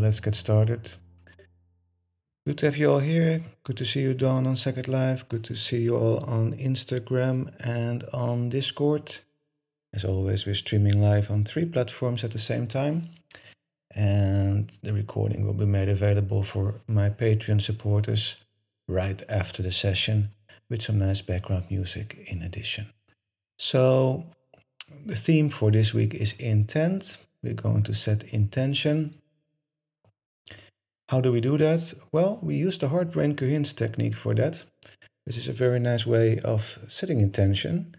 let's get started. Good to have you all here. Good to see you, Dawn, on Second Life. Good to see you all on Instagram and on Discord. As always, we're streaming live on three platforms at the same time. And the recording will be made available for my Patreon supporters right after the session with some nice background music in addition. So, the theme for this week is intent. We're going to set intention. How do we do that? Well, we use the heart brain coherence technique for that. This is a very nice way of setting intention.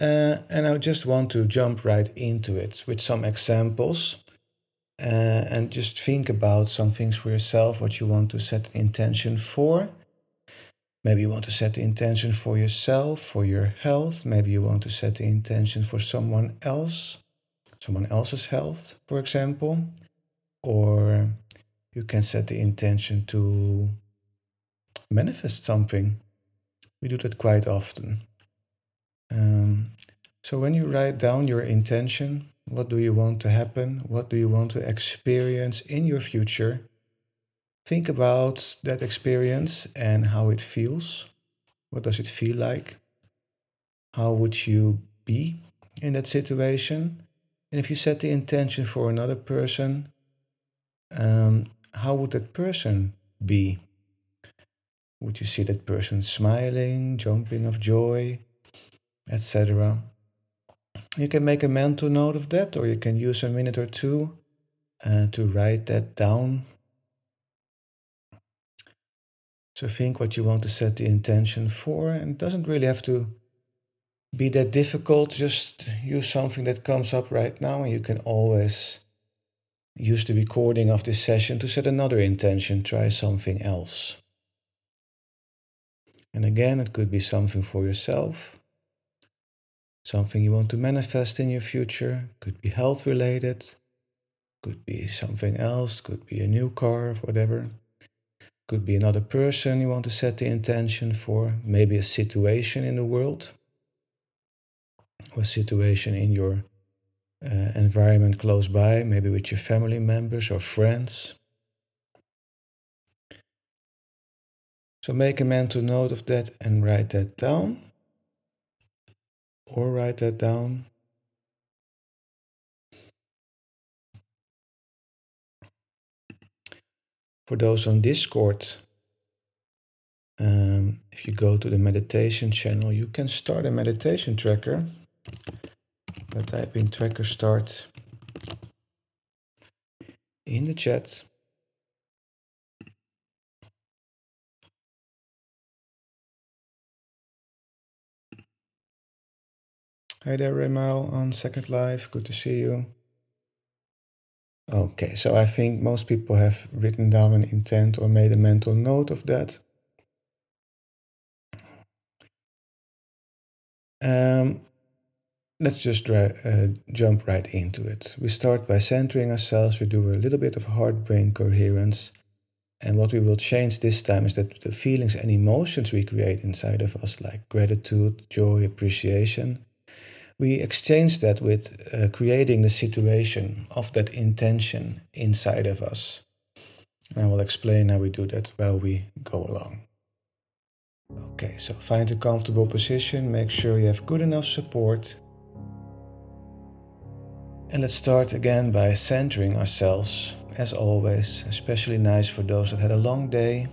Uh, and I just want to jump right into it with some examples uh, and just think about some things for yourself, what you want to set intention for. Maybe you want to set the intention for yourself, for your health. Maybe you want to set the intention for someone else, someone else's health, for example. Or you can set the intention to manifest something. We do that quite often. Um, so when you write down your intention, what do you want to happen? What do you want to experience in your future? Think about that experience and how it feels. What does it feel like? How would you be in that situation? And if you set the intention for another person, um, how would that person be? Would you see that person smiling, jumping of joy, etc.? You can make a mental note of that, or you can use a minute or two uh, to write that down. So think what you want to set the intention for, and it doesn't really have to be that difficult. Just use something that comes up right now, and you can always use the recording of this session to set another intention, try something else. And again, it could be something for yourself, something you want to manifest in your future, could be health related, could be something else, could be a new car, whatever. Could be another person you want to set the intention for, maybe a situation in the world, or a situation in your uh, environment close by, maybe with your family members or friends. So make a mental note of that and write that down. Or write that down. For those on Discord, um, if you go to the meditation channel, you can start a meditation tracker by in tracker start in the chat. Hi there, Remal on Second Life. Good to see you. Okay, so I think most people have written down an intent or made a mental note of that. Um, Let's just uh, jump right into it. We start by centering ourselves. We do a little bit of heart brain coherence. And what we will change this time is that the feelings and emotions we create inside of us, like gratitude, joy, appreciation, we exchange that with uh, creating the situation of that intention inside of us. And I will explain how we do that while we go along. Okay, so find a comfortable position, make sure you have good enough support and let's start again by centering ourselves, as always, especially nice for those that had a long day.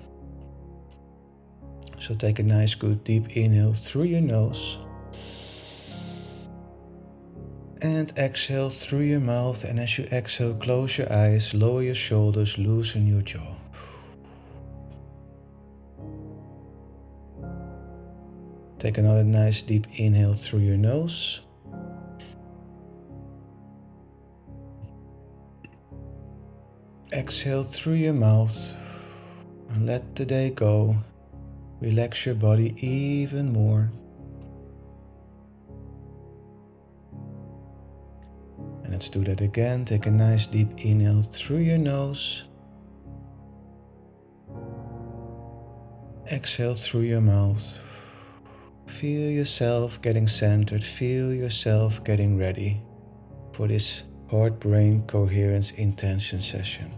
So take a nice, good, deep inhale through your nose. And exhale through your mouth. And as you exhale, close your eyes, lower your shoulders, loosen your jaw. Take another nice deep inhale through your nose. Exhale through your mouth and let the day go. Relax your body even more. And let's do that again. Take a nice deep inhale through your nose. Exhale through your mouth. Feel yourself getting centered. Feel yourself getting ready for this heart brain coherence intention session.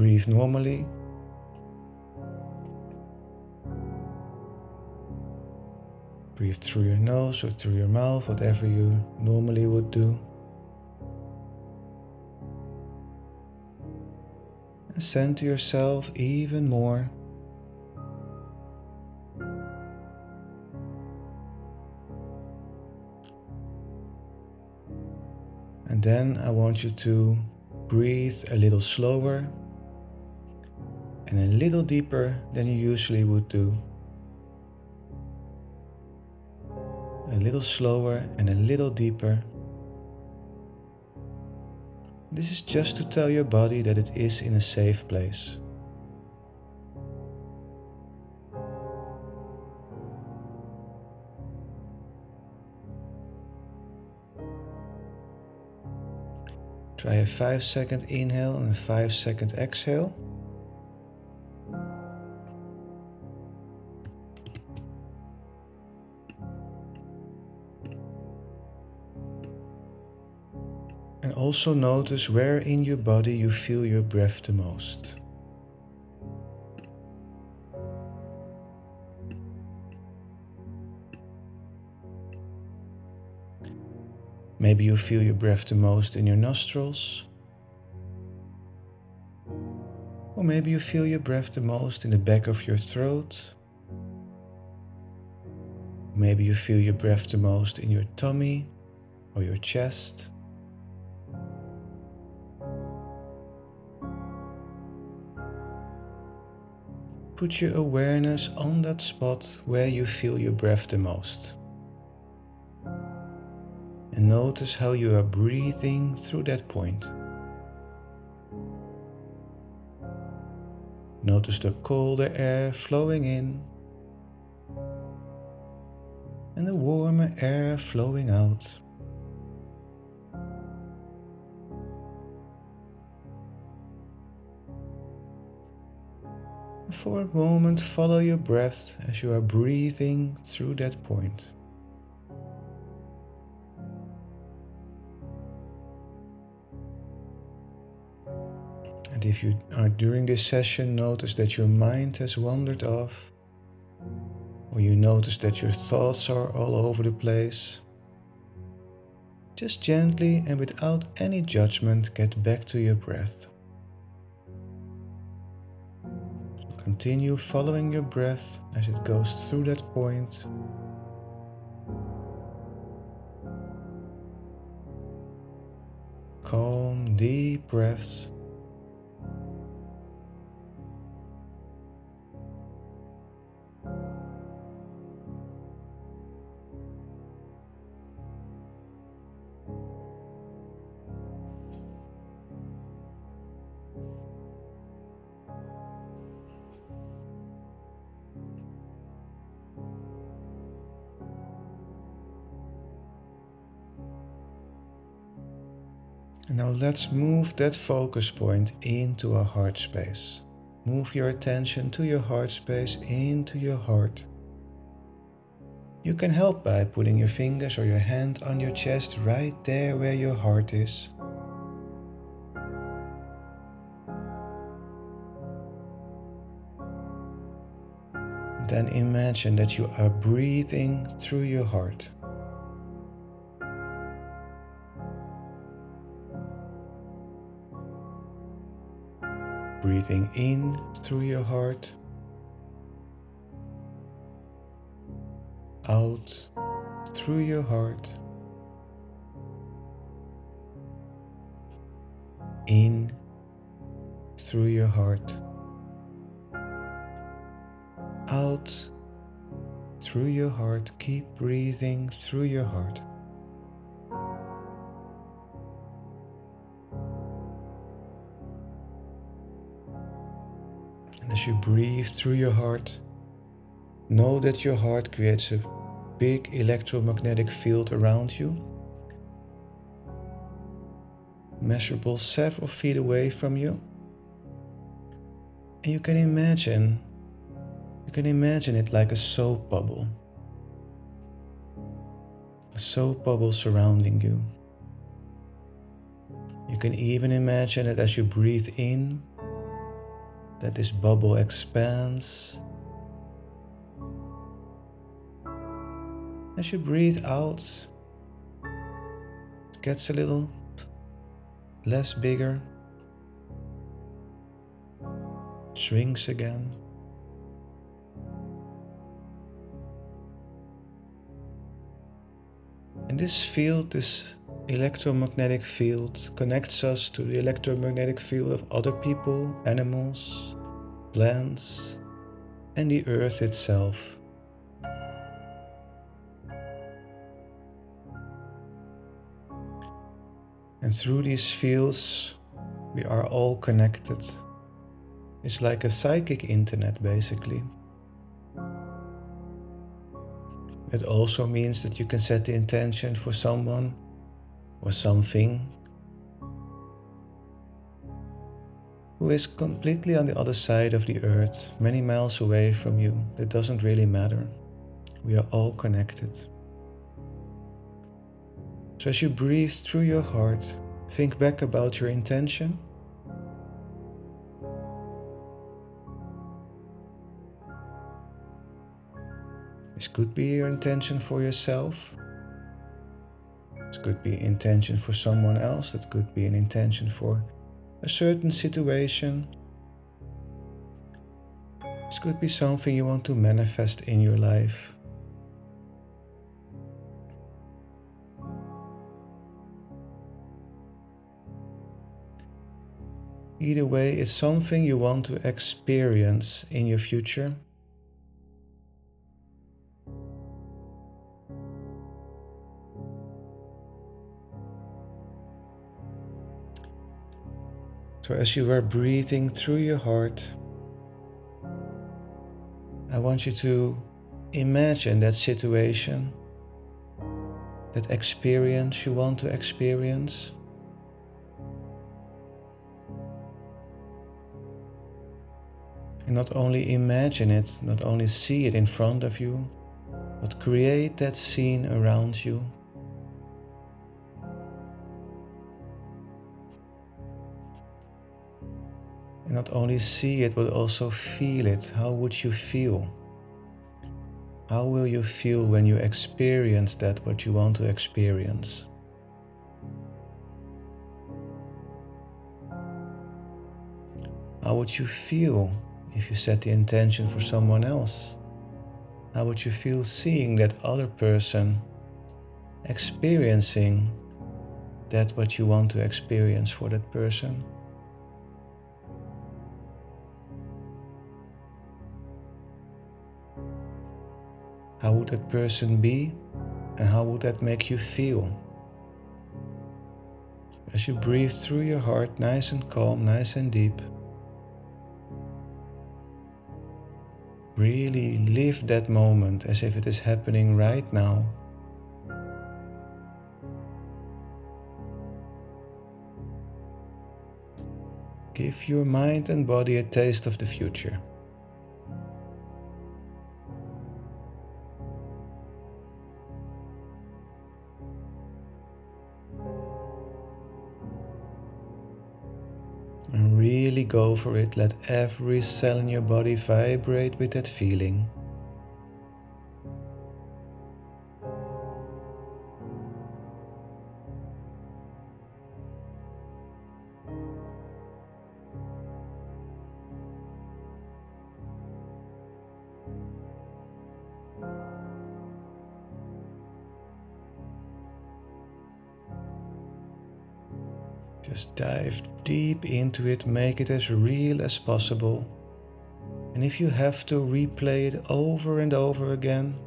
Breathe normally. Breathe through your nose or through your mouth, whatever you normally would do. And center yourself even more. And then I want you to breathe a little slower and a little deeper than you usually would do. A little slower and a little deeper. This is just to tell your body that it is in a safe place. Try a 5 second inhale and a 5 second exhale. Also notice where in your body you feel your breath the most. Maybe you feel your breath the most in your nostrils. Or maybe you feel your breath the most in the back of your throat. Maybe you feel your breath the most in your tummy or your chest. Put your awareness on that spot where you feel your breath the most and notice how you are breathing through that point. Notice the colder air flowing in and the warmer air flowing out. For a moment, follow your breath as you are breathing through that point. And if you are during this session, notice that your mind has wandered off, or you notice that your thoughts are all over the place, just gently and without any judgment get back to your breath. Continue following your breath as it goes through that point. Calm, deep breaths. Let's move that focus point into a heart space. Move your attention to your heart space, into your heart. You can help by putting your fingers or your hand on your chest right there where your heart is. Then imagine that you are breathing through your heart. Breathing in through your heart, out through your heart, in through your heart, out through your heart. Keep breathing through your heart. As you breathe through your heart, know that your heart creates a big electromagnetic field around you, measurable several feet away from you. And you can imagine, you can imagine it like a soap bubble. A soap bubble surrounding you. You can even imagine it as you breathe in that this bubble expands. As you breathe out, it gets a little less bigger, shrinks again. And this field, this electromagnetic field, connects us to the electromagnetic field of other people, animals, plants, and the earth itself. And through these fields, we are all connected. It's like a psychic internet, basically. It also means that you can set the intention for someone or something who is completely on the other side of the earth, many miles away from you. It doesn't really matter. We are all connected. So as you breathe through your heart, think back about your intention This could be your intention for yourself. Could be intention for someone else. It could be an intention for a certain situation. This could be something you want to manifest in your life. Either way, it's something you want to experience in your future. So, as you are breathing through your heart, I want you to imagine that situation, that experience you want to experience. And not only imagine it, not only see it in front of you, but create that scene around you. And not only see it, but also feel it. How would you feel? How will you feel when you experience that, what you want to experience? How would you feel if you set the intention for someone else? How would you feel seeing that other person experiencing that what you want to experience for that person? That person be and how would that make you feel? As you breathe through your heart, nice and calm, nice and deep, really live that moment as if it is happening right now. Give your mind and body a taste of the future. Go for it. Let every cell in your body vibrate with that feeling. Just dive deep into it, make it as real as possible. And if you have to replay it over and over again,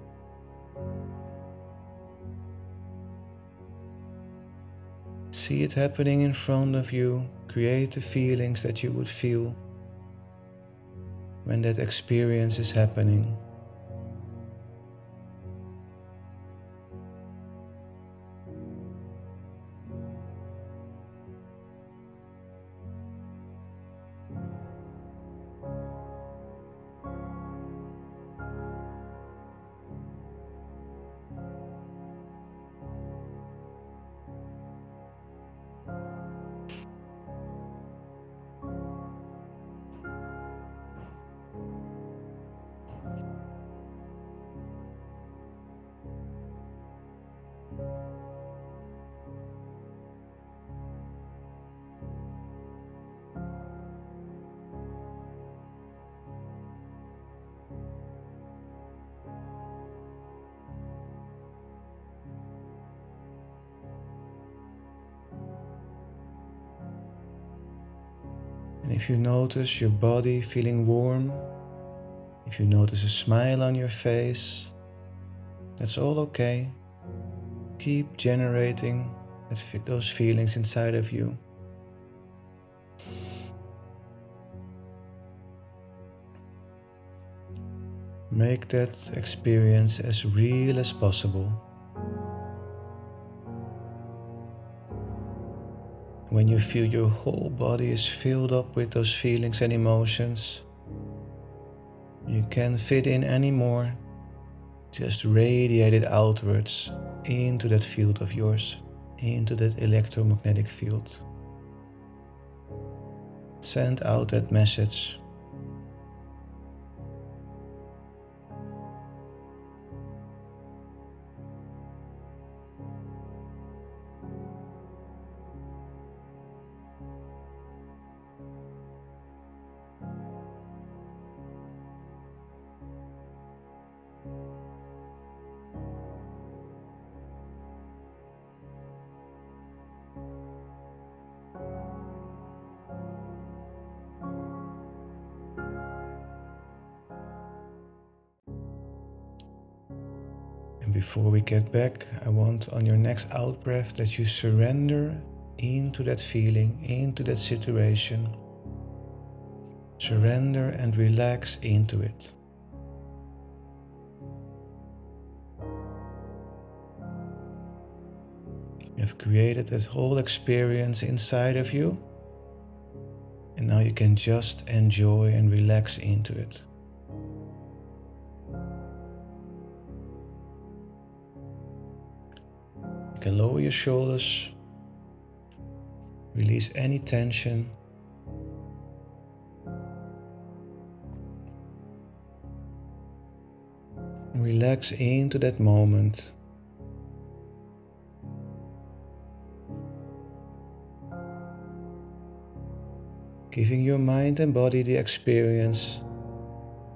see it happening in front of you, create the feelings that you would feel when that experience is happening. If you notice your body feeling warm, if you notice a smile on your face, that's all okay. Keep generating those feelings inside of you. Make that experience as real as possible. When you feel your whole body is filled up with those feelings and emotions, you can't fit in anymore. Just radiate it outwards into that field of yours, into that electromagnetic field. Send out that message before we get back, I want on your next out breath that you surrender into that feeling, into that situation. Surrender and relax into it. You have created this whole experience inside of you, and now you can just enjoy and relax into it. Can lower your shoulders, release any tension. Relax into that moment. Giving your mind and body the experience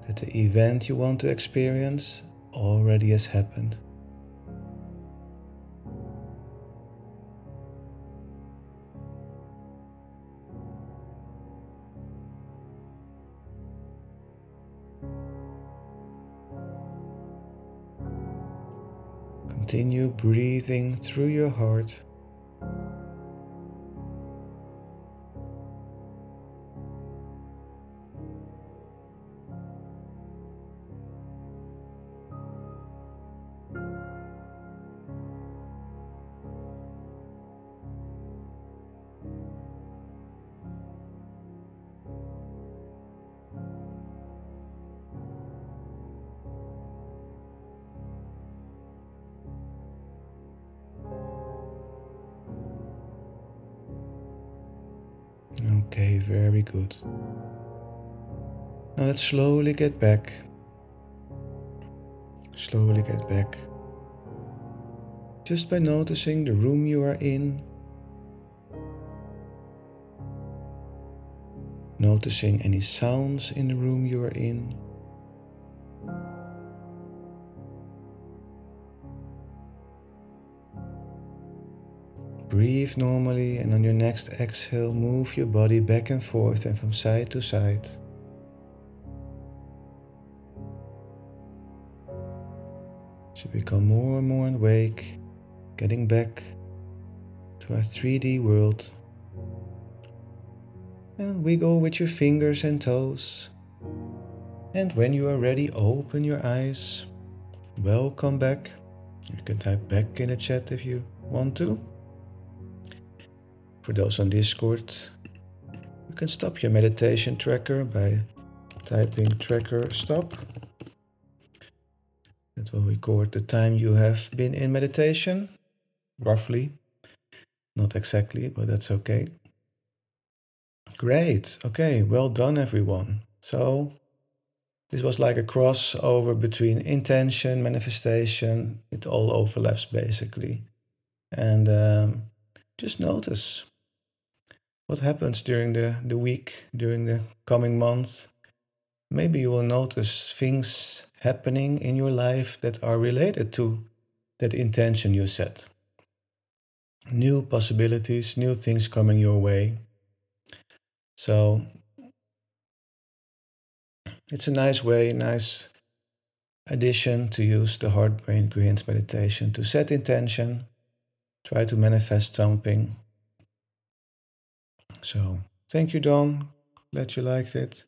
that the event you want to experience already has happened. Continue breathing through your heart. Slowly get back. Slowly get back. Just by noticing the room you are in. Noticing any sounds in the room you are in. Breathe normally, and on your next exhale, move your body back and forth and from side to side. So become more and more awake, getting back to our 3D world. And wiggle with your fingers and toes. And when you are ready, open your eyes. Welcome back. You can type back in the chat if you want to. For those on Discord, you can stop your meditation tracker by typing tracker stop. It will record the time you have been in meditation, roughly. Not exactly, but that's okay. Great. Okay, well done, everyone. So, this was like a crossover between intention, manifestation. It all overlaps basically. And um, just notice what happens during the, the week, during the coming months. Maybe you will notice things happening in your life that are related to that intention you set. New possibilities, new things coming your way. So It's a nice way, nice addition to use the heart brain coherence meditation to set intention, try to manifest something. So, thank you, Don. Glad you liked it.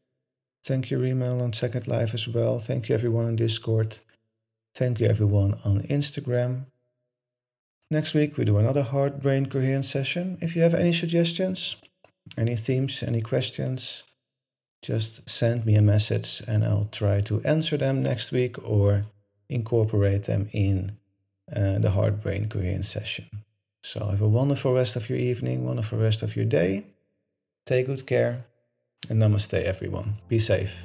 Thank you, Remel, on Second Life as well. Thank you, everyone on Discord. Thank you, everyone on Instagram. Next week, we do another heart brain coherence session. If you have any suggestions, any themes, any questions, just send me a message and I'll try to answer them next week or incorporate them in uh, the heart brain coherence session. So have a wonderful rest of your evening, wonderful rest of your day. Take good care and namaste, everyone. Be safe.